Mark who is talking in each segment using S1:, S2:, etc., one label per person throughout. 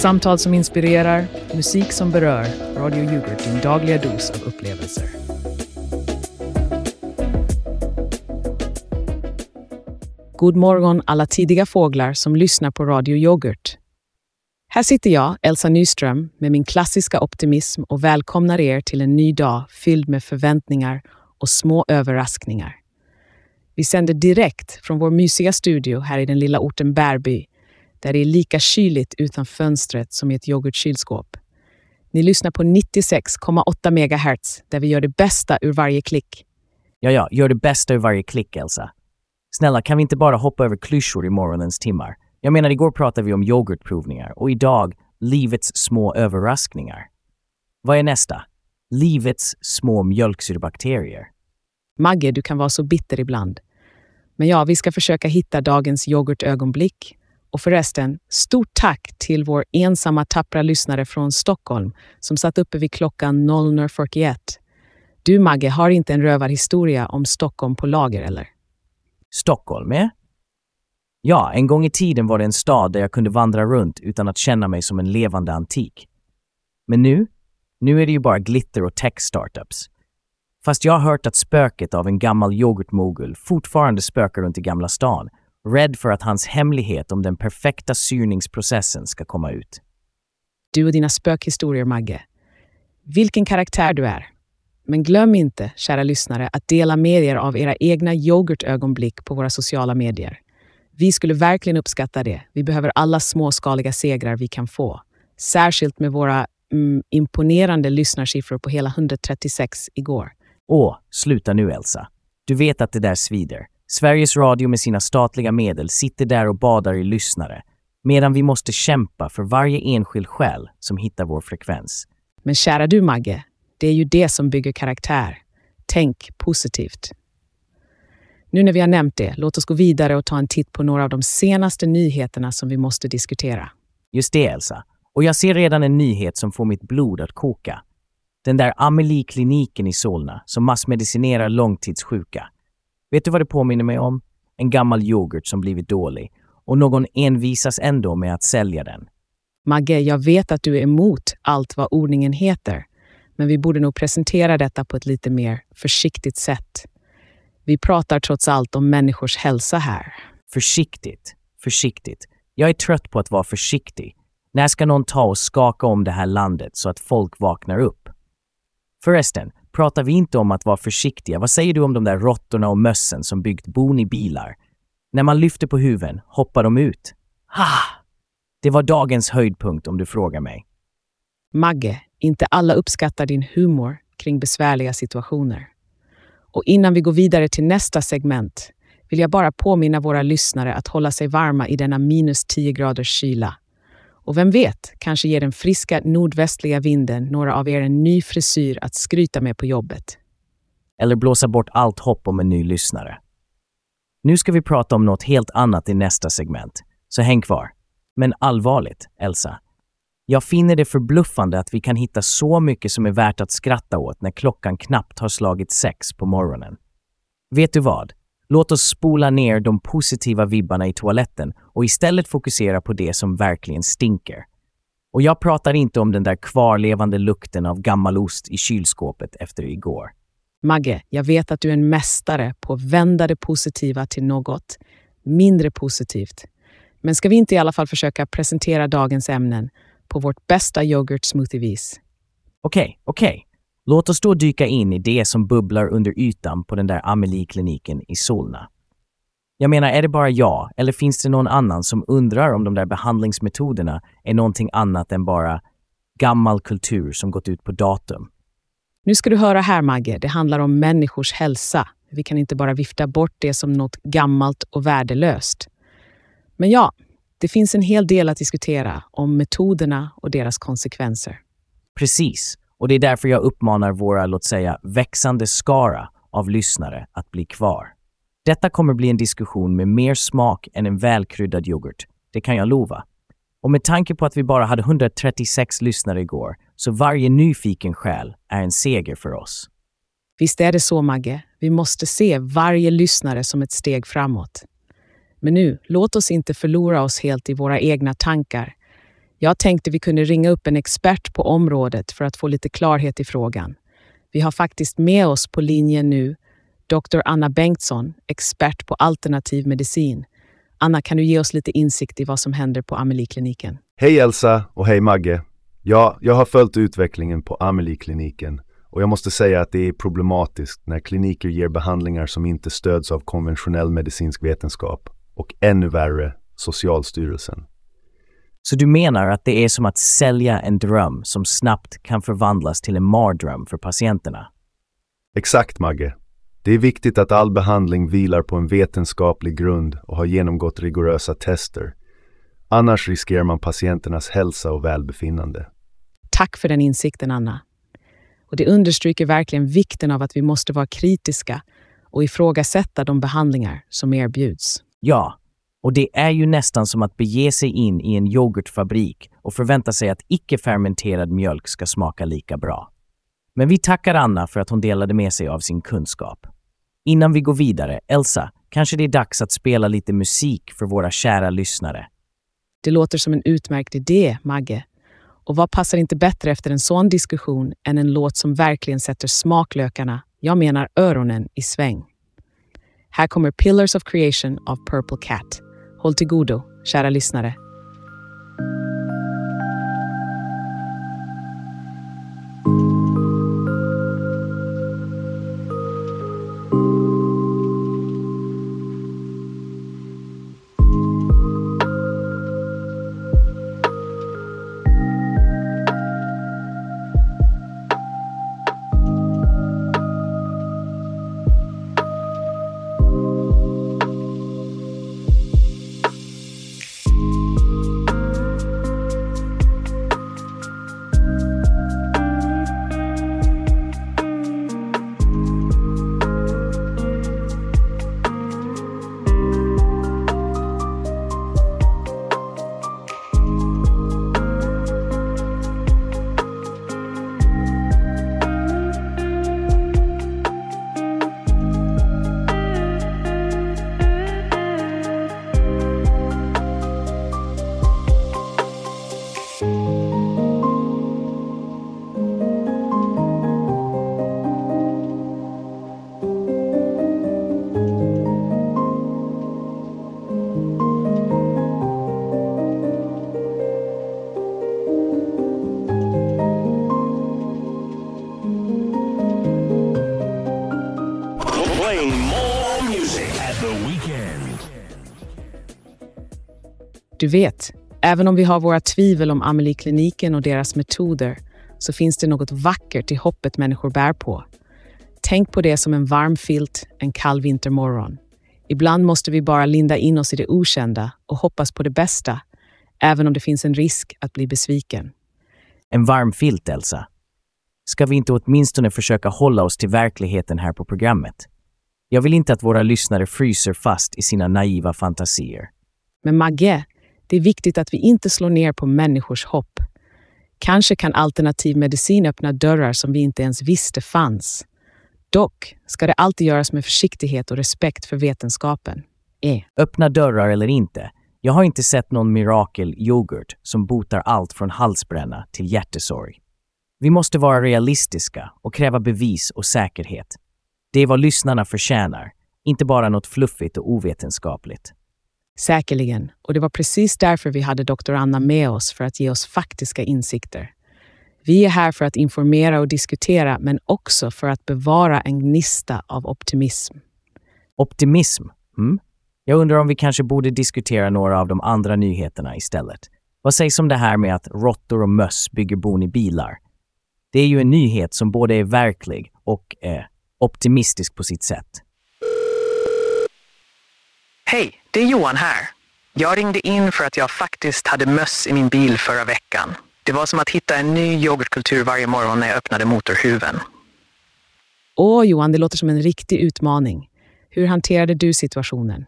S1: Samtal som inspirerar, musik som berör. Radio Yoghurt, din dagliga dos av upplevelser. God morgon alla tidiga fåglar som lyssnar på Radio Yoghurt. Här sitter jag, Elsa Nyström, med min klassiska optimism och välkomnar er till en ny dag fylld med förväntningar och små överraskningar. Vi sänder direkt från vår mysiga studio här i den lilla orten Bärby, där det är lika kyligt utan fönstret som i ett yoghurtkylskåp. Ni lyssnar på 96,8 MHz där vi gör det bästa ur varje klick.
S2: Ja, ja, gör det bästa ur varje klick, Elsa. Snälla, kan vi inte bara hoppa över klyschor i morgonens timmar? Jag menar, igår pratade vi om yoghurtprovningar och idag livets små överraskningar. Vad är nästa? Livets små mjölksyrebakterier.
S1: Magge, du kan vara så bitter ibland. Men ja, vi ska försöka hitta dagens yoghurtögonblick. Och förresten, stort tack till vår ensamma tappra lyssnare från Stockholm som satt uppe vid klockan 00.41. Du Magge har inte en rövarhistoria om Stockholm på lager, eller?
S2: Stockholm, eh? Ja, en gång i tiden var det en stad där jag kunde vandra runt utan att känna mig som en levande antik. Men nu? Nu är det ju bara glitter och tech-startups. Fast jag har hört att spöket av en gammal yoghurtmogul fortfarande spökar runt i Gamla stan, rädd för att hans hemlighet om den perfekta syrningsprocessen ska komma ut.
S1: Du och dina spökhistorier, Magge. Vilken karaktär du är. Men glöm inte, kära lyssnare, att dela med er av era egna yoghurtögonblick på våra sociala medier. Vi skulle verkligen uppskatta det. Vi behöver alla småskaliga segrar vi kan få. Särskilt med våra mm, imponerande lyssnarsiffror på hela 136 igår.
S2: Åh, sluta nu Elsa. Du vet att det där svider. Sveriges Radio med sina statliga medel sitter där och badar i lyssnare, medan vi måste kämpa för varje enskild själ som hittar vår frekvens.
S1: Men kära du Magge, det är ju det som bygger karaktär. Tänk positivt. Nu när vi har nämnt det, låt oss gå vidare och ta en titt på några av de senaste nyheterna som vi måste diskutera.
S2: Just det, Elsa. Och jag ser redan en nyhet som får mitt blod att koka. Den där Amelie-kliniken i Solna som massmedicinerar långtidssjuka. Vet du vad det påminner mig om? En gammal yoghurt som blivit dålig och någon envisas ändå med att sälja den.
S1: Magge, jag vet att du är emot allt vad ordningen heter, men vi borde nog presentera detta på ett lite mer försiktigt sätt. Vi pratar trots allt om människors hälsa här.
S2: Försiktigt, försiktigt. Jag är trött på att vara försiktig. När ska någon ta och skaka om det här landet så att folk vaknar upp? Förresten, pratar vi inte om att vara försiktiga? Vad säger du om de där råttorna och mössen som byggt bon i bilar? När man lyfter på huven hoppar de ut. Ha! Det var dagens höjdpunkt om du frågar mig.
S1: Magge, inte alla uppskattar din humor kring besvärliga situationer. Och innan vi går vidare till nästa segment vill jag bara påminna våra lyssnare att hålla sig varma i denna minus 10 graders kyla. Och vem vet, kanske ger den friska nordvästliga vinden några av er en ny frisyr att skryta med på jobbet.
S2: Eller blåsa bort allt hopp om en ny lyssnare. Nu ska vi prata om något helt annat i nästa segment, så häng kvar. Men allvarligt, Elsa. Jag finner det förbluffande att vi kan hitta så mycket som är värt att skratta åt när klockan knappt har slagit sex på morgonen. Vet du vad? Låt oss spola ner de positiva vibbarna i toaletten och istället fokusera på det som verkligen stinker. Och jag pratar inte om den där kvarlevande lukten av gammal ost i kylskåpet efter igår.
S1: Magge, jag vet att du är en mästare på att vända det positiva till något mindre positivt. Men ska vi inte i alla fall försöka presentera dagens ämnen på vårt bästa yoghurt smoothie-vis?
S2: Okej, okay, okej. Okay. Låt oss då dyka in i det som bubblar under ytan på den där Amelie-kliniken i Solna. Jag menar, är det bara jag, eller finns det någon annan som undrar om de där behandlingsmetoderna är någonting annat än bara gammal kultur som gått ut på datum?
S1: Nu ska du höra här, Magge. Det handlar om människors hälsa. Vi kan inte bara vifta bort det som något gammalt och värdelöst. Men ja, det finns en hel del att diskutera om metoderna och deras konsekvenser.
S2: Precis. Och det är därför jag uppmanar våra, låt säga, växande skara av lyssnare att bli kvar. Detta kommer bli en diskussion med mer smak än en välkryddad yoghurt. Det kan jag lova. Och med tanke på att vi bara hade 136 lyssnare igår, så varje nyfiken själ är en seger för oss.
S1: Visst är det så, Magge. Vi måste se varje lyssnare som ett steg framåt. Men nu, låt oss inte förlora oss helt i våra egna tankar. Jag tänkte vi kunde ringa upp en expert på området för att få lite klarhet i frågan. Vi har faktiskt med oss på linjen nu Dr. Anna Bengtsson, expert på alternativ medicin. Anna, kan du ge oss lite insikt i vad som händer på Amelie-kliniken?
S3: Hej Elsa och hej Magge. Ja, jag har följt utvecklingen på Amelie-kliniken och jag måste säga att det är problematiskt när kliniker ger behandlingar som inte stöds av konventionell medicinsk vetenskap och ännu värre, Socialstyrelsen.
S2: Så du menar att det är som att sälja en dröm som snabbt kan förvandlas till en mardröm för patienterna?
S3: Exakt Magge. Det är viktigt att all behandling vilar på en vetenskaplig grund och har genomgått rigorösa tester. Annars riskerar man patienternas hälsa och välbefinnande.
S1: Tack för den insikten, Anna. Och det understryker verkligen vikten av att vi måste vara kritiska och ifrågasätta de behandlingar som erbjuds.
S2: Ja, och det är ju nästan som att bege sig in i en yoghurtfabrik och förvänta sig att icke-fermenterad mjölk ska smaka lika bra. Men vi tackar Anna för att hon delade med sig av sin kunskap. Innan vi går vidare, Elsa, kanske det är dags att spela lite musik för våra kära lyssnare.
S1: Det låter som en utmärkt idé, Magge. Och vad passar inte bättre efter en sån diskussion än en låt som verkligen sätter smaklökarna, jag menar öronen, i sväng. Här kommer Pillars of Creation av Purple Cat. Håll till godo, kära lyssnare. Du vet, även om vi har våra tvivel om Amelie-kliniken och deras metoder så finns det något vackert i hoppet människor bär på. Tänk på det som en varm filt en kall vintermorgon. Ibland måste vi bara linda in oss i det okända och hoppas på det bästa, även om det finns en risk att bli besviken.
S2: En varm filt, Elsa. Ska vi inte åtminstone försöka hålla oss till verkligheten här på programmet? Jag vill inte att våra lyssnare fryser fast i sina naiva fantasier.
S1: Men Magge, det är viktigt att vi inte slår ner på människors hopp. Kanske kan alternativ medicin öppna dörrar som vi inte ens visste fanns. Dock ska det alltid göras med försiktighet och respekt för vetenskapen. E.
S2: Öppna dörrar eller inte, jag har inte sett någon mirakelyoghurt som botar allt från halsbränna till hjärtesorg. Vi måste vara realistiska och kräva bevis och säkerhet. Det är vad lyssnarna förtjänar, inte bara något fluffigt och ovetenskapligt.
S1: Säkerligen, och det var precis därför vi hade Dr. Anna med oss för att ge oss faktiska insikter. Vi är här för att informera och diskutera, men också för att bevara en gnista av optimism.
S2: Optimism? Mm? Jag undrar om vi kanske borde diskutera några av de andra nyheterna istället. Vad sägs om det här med att råttor och möss bygger bon i bilar? Det är ju en nyhet som både är verklig och eh, optimistisk på sitt sätt.
S4: Hej, det är Johan här. Jag ringde in för att jag faktiskt hade möss i min bil förra veckan. Det var som att hitta en ny yoghurtkultur varje morgon när jag öppnade motorhuven.
S1: Åh, Johan, det låter som en riktig utmaning. Hur hanterade du situationen?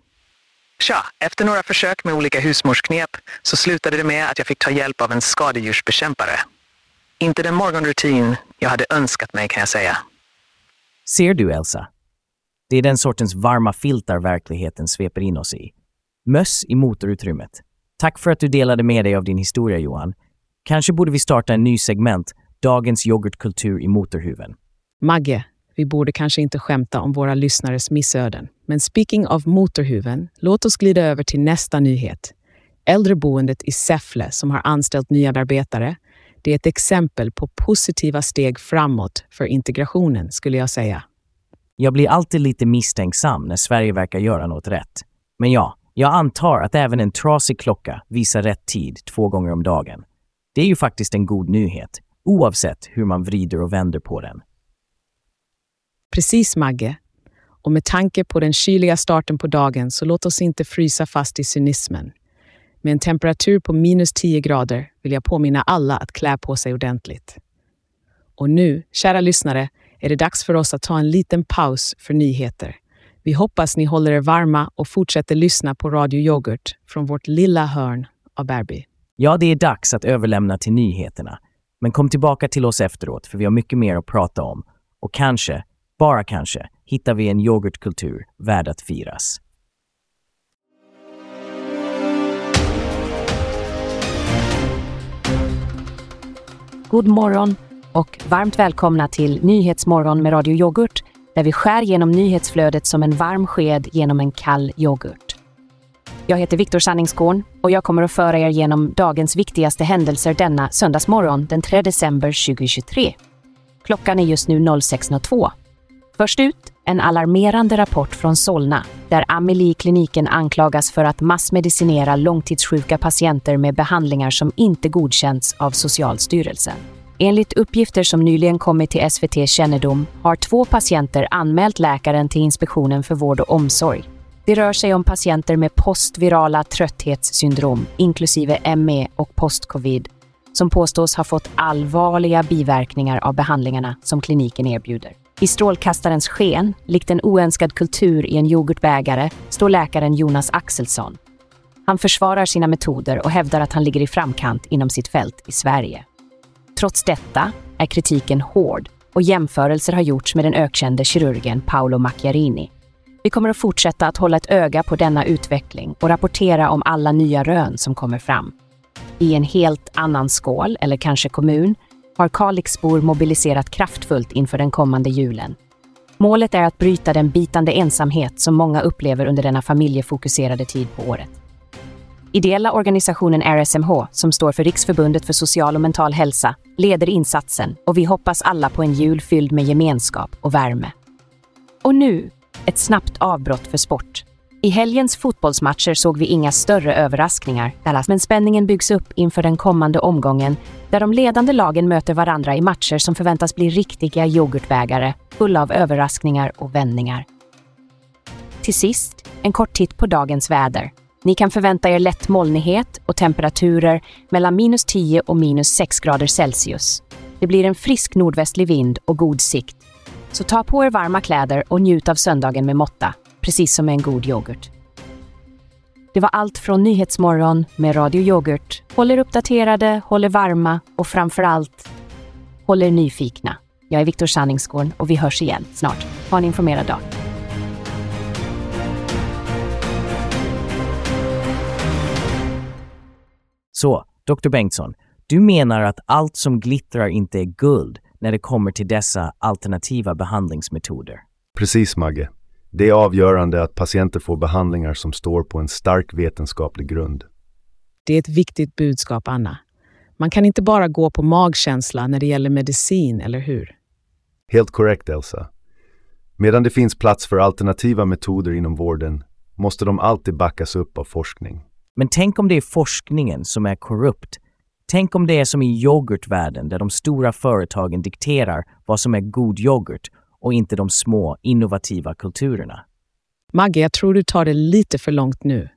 S4: Tja, efter några försök med olika husmorsknep så slutade det med att jag fick ta hjälp av en skadedjursbekämpare. Inte den morgonrutin jag hade önskat mig kan jag säga.
S2: Ser du, Elsa? Det är den sortens varma filtar verkligheten sveper in oss i. Möss i motorutrymmet. Tack för att du delade med dig av din historia, Johan. Kanske borde vi starta en ny segment, Dagens yoghurtkultur i motorhuven.
S1: Magge, vi borde kanske inte skämta om våra lyssnares missöden. Men speaking of motorhuven, låt oss glida över till nästa nyhet. Äldreboendet i Säffle som har anställt nya arbetare. Det är ett exempel på positiva steg framåt för integrationen, skulle jag säga.
S2: Jag blir alltid lite misstänksam när Sverige verkar göra något rätt. Men ja, jag antar att även en trasig klocka visar rätt tid två gånger om dagen. Det är ju faktiskt en god nyhet, oavsett hur man vrider och vänder på den.
S1: Precis, Magge. Och med tanke på den kyliga starten på dagen så låt oss inte frysa fast i cynismen. Med en temperatur på minus 10 grader vill jag påminna alla att klä på sig ordentligt. Och nu, kära lyssnare, är det dags för oss att ta en liten paus för nyheter. Vi hoppas ni håller er varma och fortsätter lyssna på Radio Yoghurt från vårt lilla hörn av Bärby.
S2: Ja, det är dags att överlämna till nyheterna. Men kom tillbaka till oss efteråt, för vi har mycket mer att prata om. Och kanske, bara kanske, hittar vi en yoghurtkultur värd att firas.
S5: God morgon och varmt välkomna till Nyhetsmorgon med Radio Yoghurt där vi skär genom nyhetsflödet som en varm sked genom en kall yoghurt. Jag heter Viktor Sanningskorn och jag kommer att föra er genom dagens viktigaste händelser denna söndagsmorgon den 3 december 2023. Klockan är just nu 06.02. Först ut en alarmerande rapport från Solna där Amelie-kliniken anklagas för att massmedicinera långtidssjuka patienter med behandlingar som inte godkänts av Socialstyrelsen. Enligt uppgifter som nyligen kommit till SVT kännedom har två patienter anmält läkaren till Inspektionen för vård och omsorg. Det rör sig om patienter med postvirala trötthetssyndrom, inklusive ME och postcovid, som påstås ha fått allvarliga biverkningar av behandlingarna som kliniken erbjuder. I strålkastarens sken, likt en oönskad kultur i en yoghurtbägare, står läkaren Jonas Axelsson. Han försvarar sina metoder och hävdar att han ligger i framkant inom sitt fält i Sverige. Trots detta är kritiken hård och jämförelser har gjorts med den ökände kirurgen Paolo Macchiarini. Vi kommer att fortsätta att hålla ett öga på denna utveckling och rapportera om alla nya rön som kommer fram. I en helt annan skål, eller kanske kommun, har Kalixbor mobiliserat kraftfullt inför den kommande julen. Målet är att bryta den bitande ensamhet som många upplever under denna familjefokuserade tid på året. Ideella organisationen RSMH, som står för Riksförbundet för social och mental hälsa, leder insatsen och vi hoppas alla på en jul fylld med gemenskap och värme. Och nu, ett snabbt avbrott för sport. I helgens fotbollsmatcher såg vi inga större överraskningar, men spänningen byggs upp inför den kommande omgången där de ledande lagen möter varandra i matcher som förväntas bli riktiga yoghurtbägare fulla av överraskningar och vändningar. Till sist, en kort titt på dagens väder. Ni kan förvänta er lätt molnighet och temperaturer mellan minus 10 och minus 6 grader Celsius. Det blir en frisk nordvästlig vind och god sikt. Så ta på er varma kläder och njut av söndagen med måtta, precis som med en god yoghurt. Det var allt från Nyhetsmorgon med Radio Yoghurt. Håll er uppdaterade, håll er varma och framför allt, håll er nyfikna. Jag är Viktor Sanningsgård och vi hörs igen snart. Ha en informerad dag.
S2: Så, Dr. Bengtsson, du menar att allt som glittrar inte är guld när det kommer till dessa alternativa behandlingsmetoder?
S3: Precis, Magge. Det är avgörande att patienter får behandlingar som står på en stark vetenskaplig grund.
S1: Det är ett viktigt budskap, Anna. Man kan inte bara gå på magkänsla när det gäller medicin, eller hur?
S3: Helt korrekt, Elsa. Medan det finns plats för alternativa metoder inom vården måste de alltid backas upp av forskning.
S2: Men tänk om det är forskningen som är korrupt? Tänk om det är som i yoghurtvärlden där de stora företagen dikterar vad som är god yoghurt och inte de små innovativa kulturerna.
S1: Magge, jag tror du tar det lite för långt nu.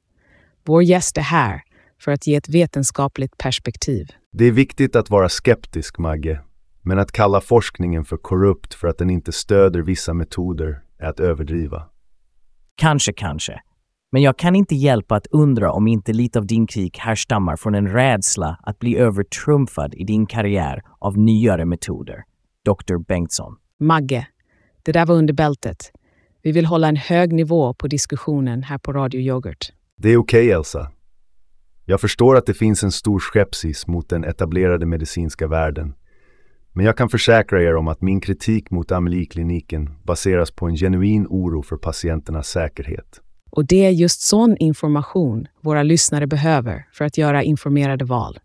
S1: Vår gäst är här för att ge ett vetenskapligt perspektiv.
S3: Det är viktigt att vara skeptisk, Magge. Men att kalla forskningen för korrupt för att den inte stöder vissa metoder är att överdriva.
S2: Kanske, kanske. Men jag kan inte hjälpa att undra om inte lite av din krig härstammar från en rädsla att bli övertrumfad i din karriär av nyare metoder. Dr. Bengtsson.
S1: Magge, det där var under bältet. Vi vill hålla en hög nivå på diskussionen här på Radio Yoghurt.
S3: Det är okej, Elsa. Jag förstår att det finns en stor skepsis mot den etablerade medicinska världen. Men jag kan försäkra er om att min kritik mot Amelie-kliniken baseras på en genuin oro för patienternas säkerhet.
S1: Och det är just sån information våra lyssnare behöver för att göra informerade val.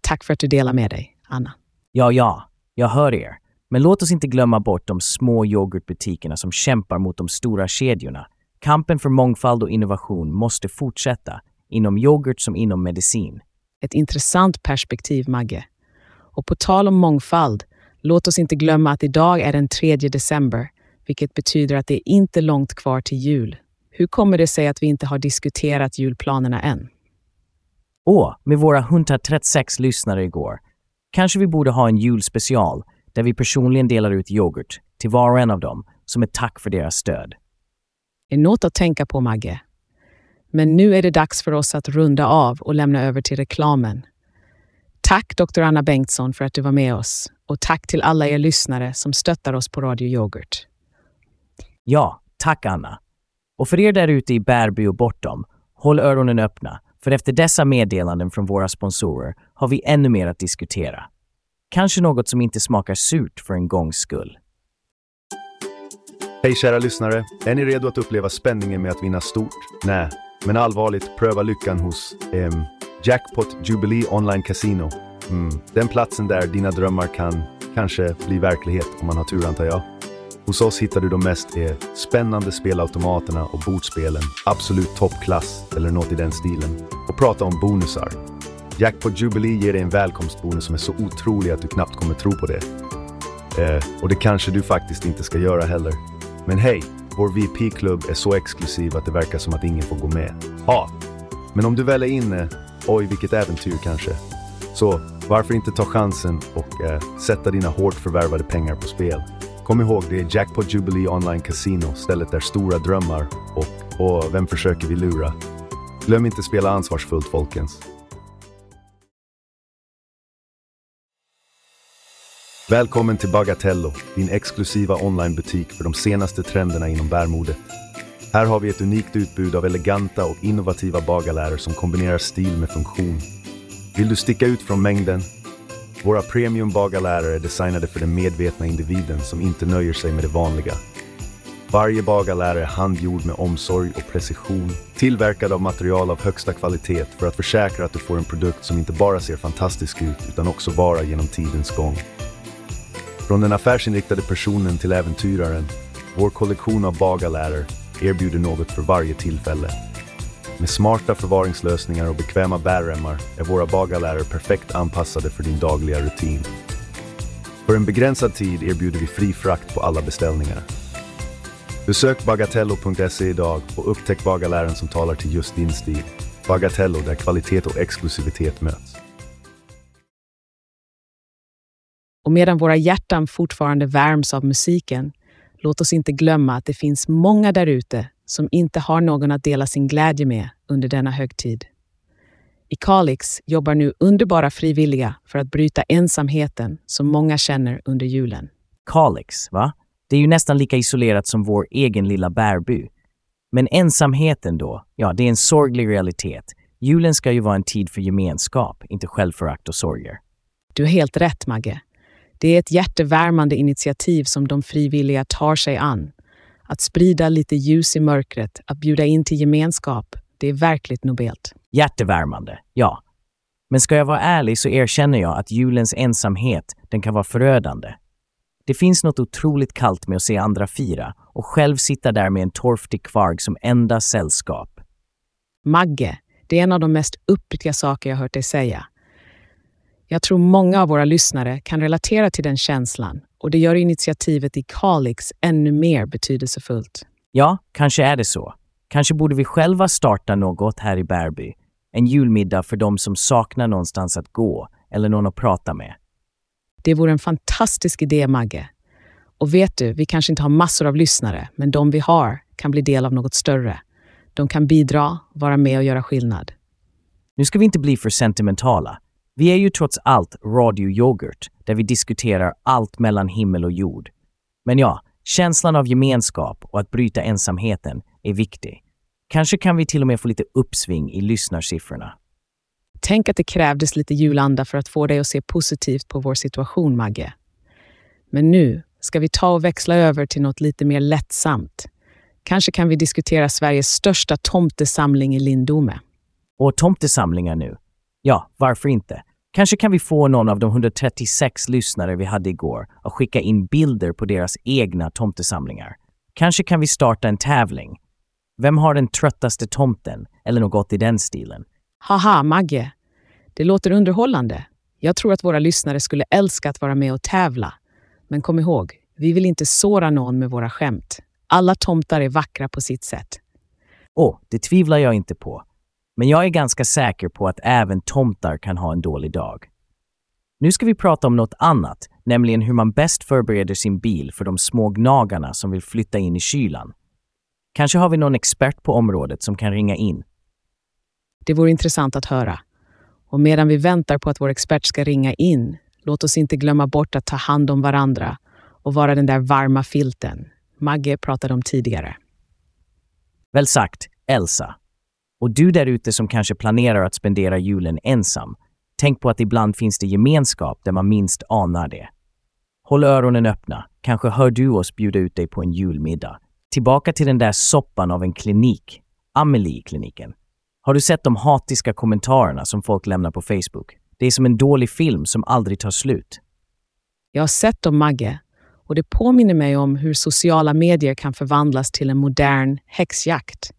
S1: Tack för att du delar med dig, Anna.
S2: Ja, ja, jag hör er. Men låt oss inte glömma bort de små yoghurtbutikerna som kämpar mot de stora kedjorna. Kampen för mångfald och innovation måste fortsätta, inom yoghurt som inom medicin.
S1: Ett intressant perspektiv, Magge. Och på tal om mångfald, låt oss inte glömma att idag är den 3 december, vilket betyder att det är inte långt kvar till jul. Hur kommer det sig att vi inte har diskuterat julplanerna än?
S2: Åh, med våra 136 lyssnare igår. Kanske vi borde ha en julspecial där vi personligen delar ut yoghurt till var och en av dem som ett tack för deras stöd.
S1: är något att tänka på, Magge. Men nu är det dags för oss att runda av och lämna över till reklamen. Tack Dr. Anna Bengtsson för att du var med oss och tack till alla er lyssnare som stöttar oss på Radio Yoghurt.
S2: Ja, tack Anna. Och för er där ute i Bärby och bortom, håll öronen öppna, för efter dessa meddelanden från våra sponsorer har vi ännu mer att diskutera. Kanske något som inte smakar surt för en gångs skull.
S3: Hej kära lyssnare! Är ni redo att uppleva spänningen med att vinna stort? Nej, men allvarligt, pröva lyckan hos ehm, Jackpot Jubilee Online Casino. Mm, den platsen där dina drömmar kan kanske bli verklighet om man har tur antar jag. Hos oss hittar du de mest är spännande spelautomaterna och bordspelen, absolut toppklass eller något i den stilen. Och prata om bonusar. Jackpot Jubilee ger dig en välkomstbonus som är så otrolig att du knappt kommer tro på det. Eh, och det kanske du faktiskt inte ska göra heller. Men hej, vår VP-klubb är så exklusiv att det verkar som att ingen får gå med. Ja, men om du väl är inne, eh, oj vilket äventyr kanske. Så varför inte ta chansen och eh, sätta dina hårt förvärvade pengar på spel? Kom ihåg, det är Jackpot Jubilee Online Casino, stället där stora drömmar och, och vem försöker vi lura? Glöm inte spela ansvarsfullt folkens. Välkommen till Bagatello, din exklusiva onlinebutik för de senaste trenderna inom bärmodet. Här har vi ett unikt utbud av eleganta och innovativa bagarläror som kombinerar stil med funktion. Vill du sticka ut från mängden? Våra premium bagarlärare är designade för den medvetna individen som inte nöjer sig med det vanliga. Varje bagarlärare är handgjord med omsorg och precision, tillverkad av material av högsta kvalitet för att försäkra att du får en produkt som inte bara ser fantastisk ut utan också varar genom tidens gång. Från den affärsinriktade personen till äventyraren, vår kollektion av bagarlärare erbjuder något för varje tillfälle. Med smarta förvaringslösningar och bekväma bärremmar är våra bagarlärare perfekt anpassade för din dagliga rutin. För en begränsad tid erbjuder vi fri frakt på alla beställningar. Besök bagatello.se idag och upptäck bagarläraren som talar till just din stil. Bagatello där kvalitet och exklusivitet möts.
S1: Och medan våra hjärtan fortfarande värms av musiken, låt oss inte glömma att det finns många därute som inte har någon att dela sin glädje med under denna högtid. I Kalix jobbar nu underbara frivilliga för att bryta ensamheten som många känner under julen.
S2: Kalix, va? Det är ju nästan lika isolerat som vår egen lilla Bärby. Men ensamheten då? Ja, det är en sorglig realitet. Julen ska ju vara en tid för gemenskap, inte självförakt och sorger.
S1: Du har helt rätt, Magge. Det är ett hjärtevärmande initiativ som de frivilliga tar sig an. Att sprida lite ljus i mörkret, att bjuda in till gemenskap, det är verkligt nobelt.
S2: Hjärtevärmande, ja. Men ska jag vara ärlig så erkänner jag att julens ensamhet, den kan vara förödande. Det finns något otroligt kallt med att se andra fira och själv sitta där med en torftig kvarg som enda sällskap.
S1: Magge, det är en av de mest uppriktiga saker jag hört dig säga. Jag tror många av våra lyssnare kan relatera till den känslan och det gör initiativet i Kalix ännu mer betydelsefullt.
S2: Ja, kanske är det så. Kanske borde vi själva starta något här i Bärby. En julmiddag för de som saknar någonstans att gå eller någon att prata med.
S1: Det vore en fantastisk idé, Magge. Och vet du, vi kanske inte har massor av lyssnare, men de vi har kan bli del av något större. De kan bidra, vara med och göra skillnad.
S2: Nu ska vi inte bli för sentimentala. Vi är ju trots allt Radio Yoghurt, där vi diskuterar allt mellan himmel och jord. Men ja, känslan av gemenskap och att bryta ensamheten är viktig. Kanske kan vi till och med få lite uppsving i lyssnarsiffrorna.
S1: Tänk att det krävdes lite julanda för att få dig att se positivt på vår situation, Magge. Men nu ska vi ta och växla över till något lite mer lättsamt. Kanske kan vi diskutera Sveriges största tomtesamling i Lindome.
S2: Och tomtesamlingar nu? Ja, varför inte? Kanske kan vi få någon av de 136 lyssnare vi hade igår att skicka in bilder på deras egna tomtesamlingar. Kanske kan vi starta en tävling. Vem har den tröttaste tomten? Eller något i den stilen.
S1: Haha, Magge. Det låter underhållande. Jag tror att våra lyssnare skulle älska att vara med och tävla. Men kom ihåg, vi vill inte såra någon med våra skämt. Alla tomtar är vackra på sitt sätt.
S2: Åh, det tvivlar jag inte på. Men jag är ganska säker på att även tomtar kan ha en dålig dag. Nu ska vi prata om något annat, nämligen hur man bäst förbereder sin bil för de små gnagarna som vill flytta in i kylan. Kanske har vi någon expert på området som kan ringa in.
S1: Det vore intressant att höra. Och medan vi väntar på att vår expert ska ringa in, låt oss inte glömma bort att ta hand om varandra och vara den där varma filten Magge pratade om tidigare.
S2: Väl sagt, Elsa. Och du där ute som kanske planerar att spendera julen ensam, tänk på att ibland finns det gemenskap där man minst anar det. Håll öronen öppna, kanske hör du oss bjuda ut dig på en julmiddag. Tillbaka till den där soppan av en klinik, Amelie-kliniken. Har du sett de hatiska kommentarerna som folk lämnar på Facebook? Det är som en dålig film som aldrig tar slut.
S1: Jag har sett dem, Magge, och det påminner mig om hur sociala medier kan förvandlas till en modern häxjakt.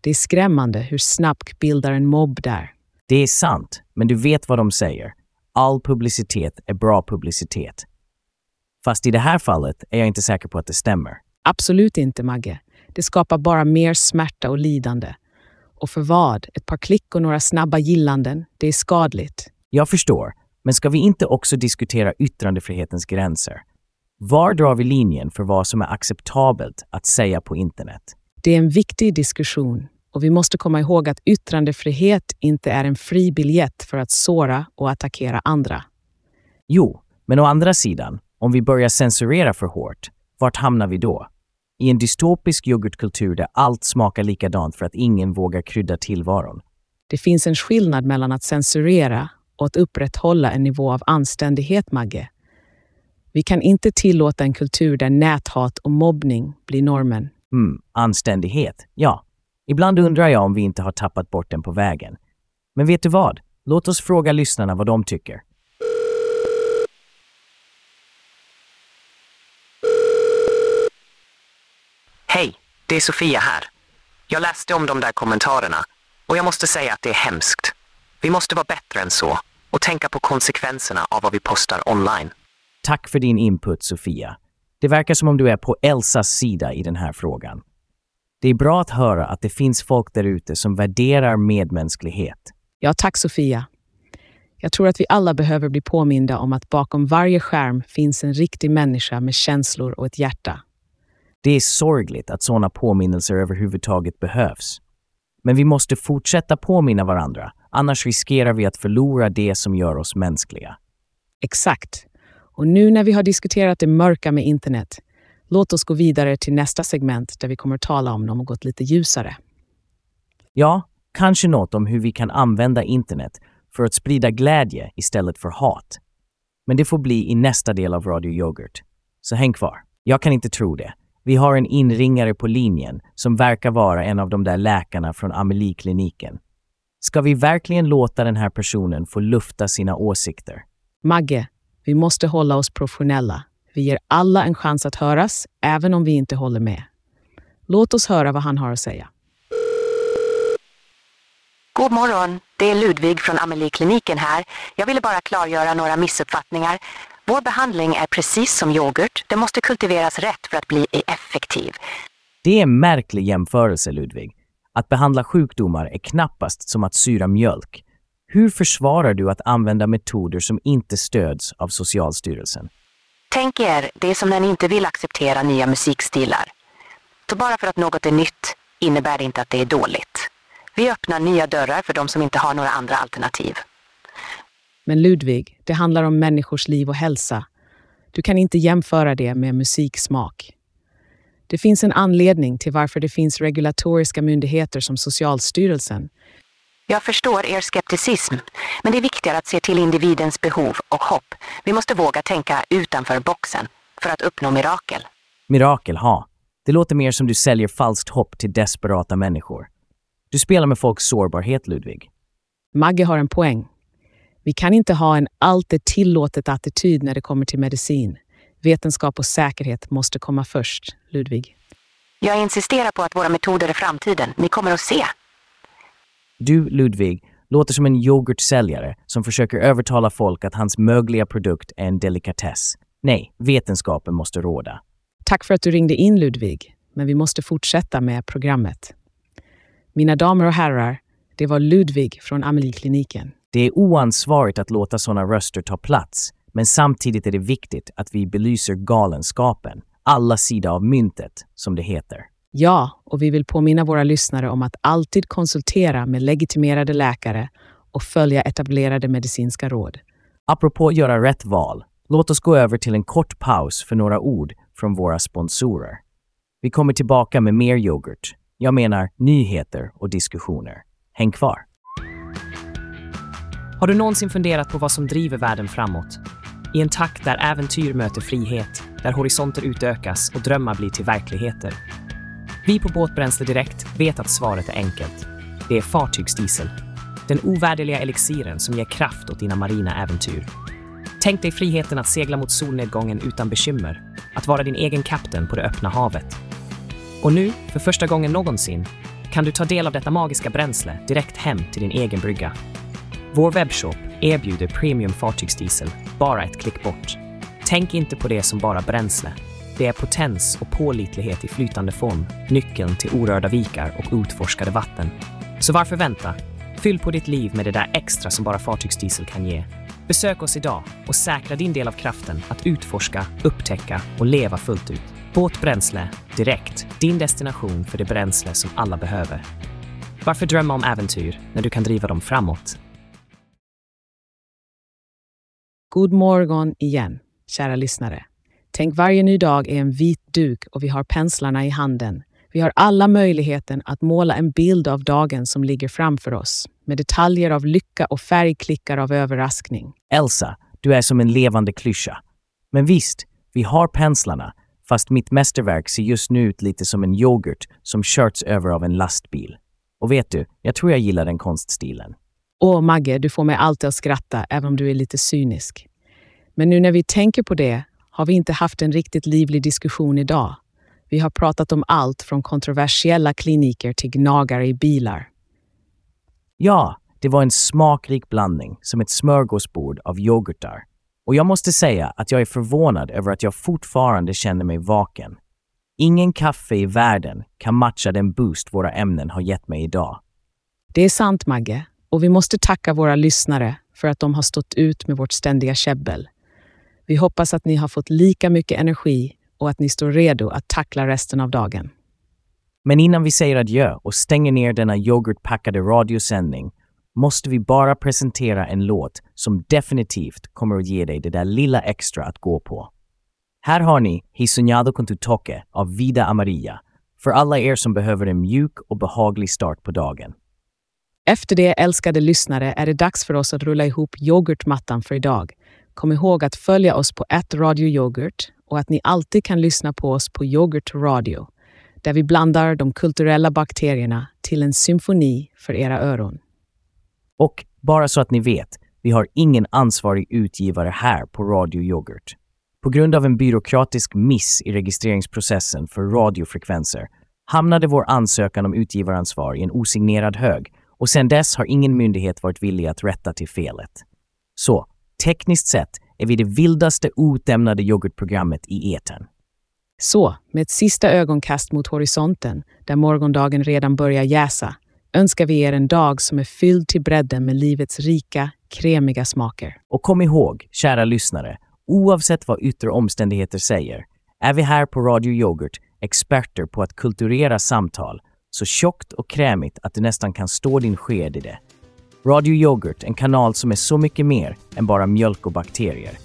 S1: Det är skrämmande hur snabbt bildar en mobb där.
S2: Det är sant, men du vet vad de säger. All publicitet är bra publicitet. Fast i det här fallet är jag inte säker på att det stämmer.
S1: Absolut inte, Magge. Det skapar bara mer smärta och lidande. Och för vad? Ett par klick och några snabba gillanden. Det är skadligt.
S2: Jag förstår, men ska vi inte också diskutera yttrandefrihetens gränser? Var drar vi linjen för vad som är acceptabelt att säga på internet?
S1: Det är en viktig diskussion och vi måste komma ihåg att yttrandefrihet inte är en fri biljett för att såra och attackera andra.
S2: Jo, men å andra sidan, om vi börjar censurera för hårt, vart hamnar vi då? I en dystopisk yoghurtkultur där allt smakar likadant för att ingen vågar krydda tillvaron.
S1: Det finns en skillnad mellan att censurera och att upprätthålla en nivå av anständighet, Magge. Vi kan inte tillåta en kultur där näthat och mobbning blir normen.
S2: Mm, anständighet, ja. Ibland undrar jag om vi inte har tappat bort den på vägen. Men vet du vad? Låt oss fråga lyssnarna vad de tycker.
S4: Hej, det är Sofia här. Jag läste om de där kommentarerna och jag måste säga att det är hemskt. Vi måste vara bättre än så och tänka på konsekvenserna av vad vi postar online.
S2: Tack för din input, Sofia. Det verkar som om du är på Elsas sida i den här frågan. Det är bra att höra att det finns folk där ute som värderar medmänsklighet.
S1: Ja, tack Sofia. Jag tror att vi alla behöver bli påminda om att bakom varje skärm finns en riktig människa med känslor och ett hjärta.
S2: Det är sorgligt att sådana påminnelser överhuvudtaget behövs. Men vi måste fortsätta påminna varandra, annars riskerar vi att förlora det som gör oss mänskliga.
S1: Exakt. Och nu när vi har diskuterat det mörka med internet, låt oss gå vidare till nästa segment där vi kommer tala om något lite ljusare.
S2: Ja, kanske något om hur vi kan använda internet för att sprida glädje istället för hat. Men det får bli i nästa del av Radio Yoghurt. Så häng kvar. Jag kan inte tro det. Vi har en inringare på linjen som verkar vara en av de där läkarna från Amelie-kliniken. Ska vi verkligen låta den här personen få lufta sina åsikter?
S1: Magge, vi måste hålla oss professionella. Vi ger alla en chans att höras, även om vi inte håller med. Låt oss höra vad han har att säga.
S6: God morgon, det är Ludvig från Amelie-kliniken här. Jag ville bara klargöra några missuppfattningar. Vår behandling är precis som yoghurt. Det måste kultiveras rätt för att bli effektiv.
S2: Det är en märklig jämförelse, Ludvig. Att behandla sjukdomar är knappast som att syra mjölk. Hur försvarar du att använda metoder som inte stöds av Socialstyrelsen?
S6: Tänk er, det är som när ni inte vill acceptera nya musikstilar. Så bara för att något är nytt innebär det inte att det är dåligt. Vi öppnar nya dörrar för de som inte har några andra alternativ.
S1: Men Ludvig, det handlar om människors liv och hälsa. Du kan inte jämföra det med musiksmak. Det finns en anledning till varför det finns regulatoriska myndigheter som Socialstyrelsen.
S6: Jag förstår er skepticism, men det är viktigare att se till individens behov och hopp. Vi måste våga tänka utanför boxen för att uppnå mirakel.
S2: Mirakel, ha. Det låter mer som du säljer falskt hopp till desperata människor. Du spelar med folks sårbarhet, Ludvig.
S1: Magge har en poäng. Vi kan inte ha en allt är tillåtet attityd när det kommer till medicin. Vetenskap och säkerhet måste komma först, Ludvig.
S6: Jag insisterar på att våra metoder är framtiden. Ni kommer att se.
S2: Du, Ludvig, låter som en yoghurtsäljare som försöker övertala folk att hans mögliga produkt är en delikatess. Nej, vetenskapen måste råda.
S1: Tack för att du ringde in, Ludvig. Men vi måste fortsätta med programmet. Mina damer och herrar, det var Ludvig från Amelie-kliniken.
S2: Det är oansvarigt att låta sådana röster ta plats, men samtidigt är det viktigt att vi belyser galenskapen, alla sidor av myntet, som det heter.
S1: Ja, och vi vill påminna våra lyssnare om att alltid konsultera med legitimerade läkare och följa etablerade medicinska råd.
S2: Apropå göra rätt val, låt oss gå över till en kort paus för några ord från våra sponsorer. Vi kommer tillbaka med mer yoghurt. Jag menar nyheter och diskussioner. Häng kvar!
S7: Har du någonsin funderat på vad som driver världen framåt? I en takt där äventyr möter frihet, där horisonter utökas och drömmar blir till verkligheter. Vi på Båtbränsle Direkt vet att svaret är enkelt. Det är fartygsdiesel. Den ovärderliga elixiren som ger kraft åt dina marina äventyr. Tänk dig friheten att segla mot solnedgången utan bekymmer. Att vara din egen kapten på det öppna havet. Och nu, för första gången någonsin, kan du ta del av detta magiska bränsle direkt hem till din egen brygga. Vår webbshop erbjuder premium fartygsdiesel bara ett klick bort. Tänk inte på det som bara bränsle. Det är potens och pålitlighet i flytande form, nyckeln till orörda vikar och utforskade vatten. Så varför vänta? Fyll på ditt liv med det där extra som bara fartygsdiesel kan ge. Besök oss idag och säkra din del av kraften att utforska, upptäcka och leva fullt ut. Båtbränsle, direkt. Din destination för det bränsle som alla behöver. Varför drömma om äventyr när du kan driva dem framåt?
S1: God morgon igen, kära lyssnare. Tänk varje ny dag är en vit duk och vi har penslarna i handen. Vi har alla möjligheten att måla en bild av dagen som ligger framför oss med detaljer av lycka och färgklickar av överraskning.
S2: Elsa, du är som en levande klyscha. Men visst, vi har penslarna, fast mitt mästerverk ser just nu ut lite som en yoghurt som körts över av en lastbil. Och vet du, jag tror jag gillar den konststilen.
S1: Åh, Magge, du får mig alltid att skratta, även om du är lite cynisk. Men nu när vi tänker på det har vi inte haft en riktigt livlig diskussion idag. Vi har pratat om allt från kontroversiella kliniker till gnagare i bilar.
S2: Ja, det var en smakrik blandning, som ett smörgåsbord av yoghurtar. Och jag måste säga att jag är förvånad över att jag fortfarande känner mig vaken. Ingen kaffe i världen kan matcha den boost våra ämnen har gett mig idag.
S1: Det är sant, Magge. Och vi måste tacka våra lyssnare för att de har stått ut med vårt ständiga käbbel. Vi hoppas att ni har fått lika mycket energi och att ni står redo att tackla resten av dagen.
S2: Men innan vi säger adjö och stänger ner denna yoghurtpackade radiosändning måste vi bara presentera en låt som definitivt kommer att ge dig det där lilla extra att gå på. Här har ni Hisoñado con tu toque av Vida Amarilla för alla er som behöver en mjuk och behaglig start på dagen.
S1: Efter det, älskade lyssnare, är det dags för oss att rulla ihop yoghurtmattan för idag. Kom ihåg att följa oss på @radioyoghurt och att ni alltid kan lyssna på oss på Yoghurt Radio, där vi blandar de kulturella bakterierna till en symfoni för era öron.
S2: Och bara så att ni vet, vi har ingen ansvarig utgivare här på Radio Yoghurt. På grund av en byråkratisk miss i registreringsprocessen för radiofrekvenser hamnade vår ansökan om utgivaransvar i en osignerad hög och sedan dess har ingen myndighet varit villig att rätta till felet. Så, tekniskt sett är vi det vildaste outlämnade yoghurtprogrammet i etern.
S1: Så, med ett sista ögonkast mot horisonten, där morgondagen redan börjar jäsa, önskar vi er en dag som är fylld till bredden med livets rika, kremiga smaker.
S2: Och kom ihåg, kära lyssnare, oavsett vad yttre omständigheter säger, är vi här på Radio Yoghurt experter på att kulturera samtal så tjockt och krämigt att du nästan kan stå din sked i det. Radio Yoghurt, en kanal som är så mycket mer än bara mjölk och bakterier.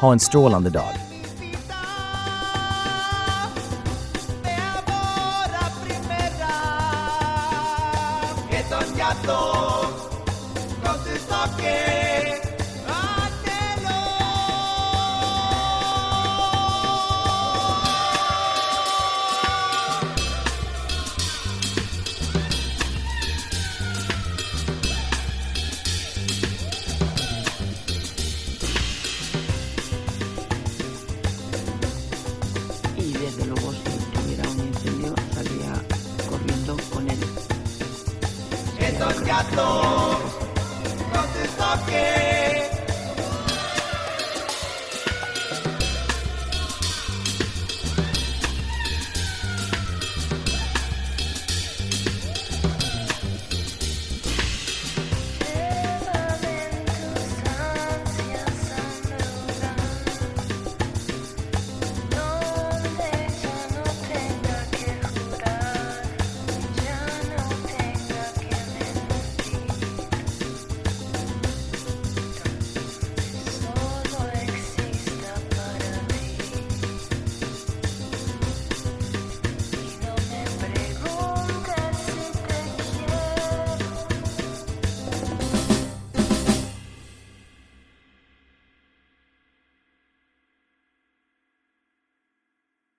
S2: Ha en strålande dag.
S8: Gato, no te toques.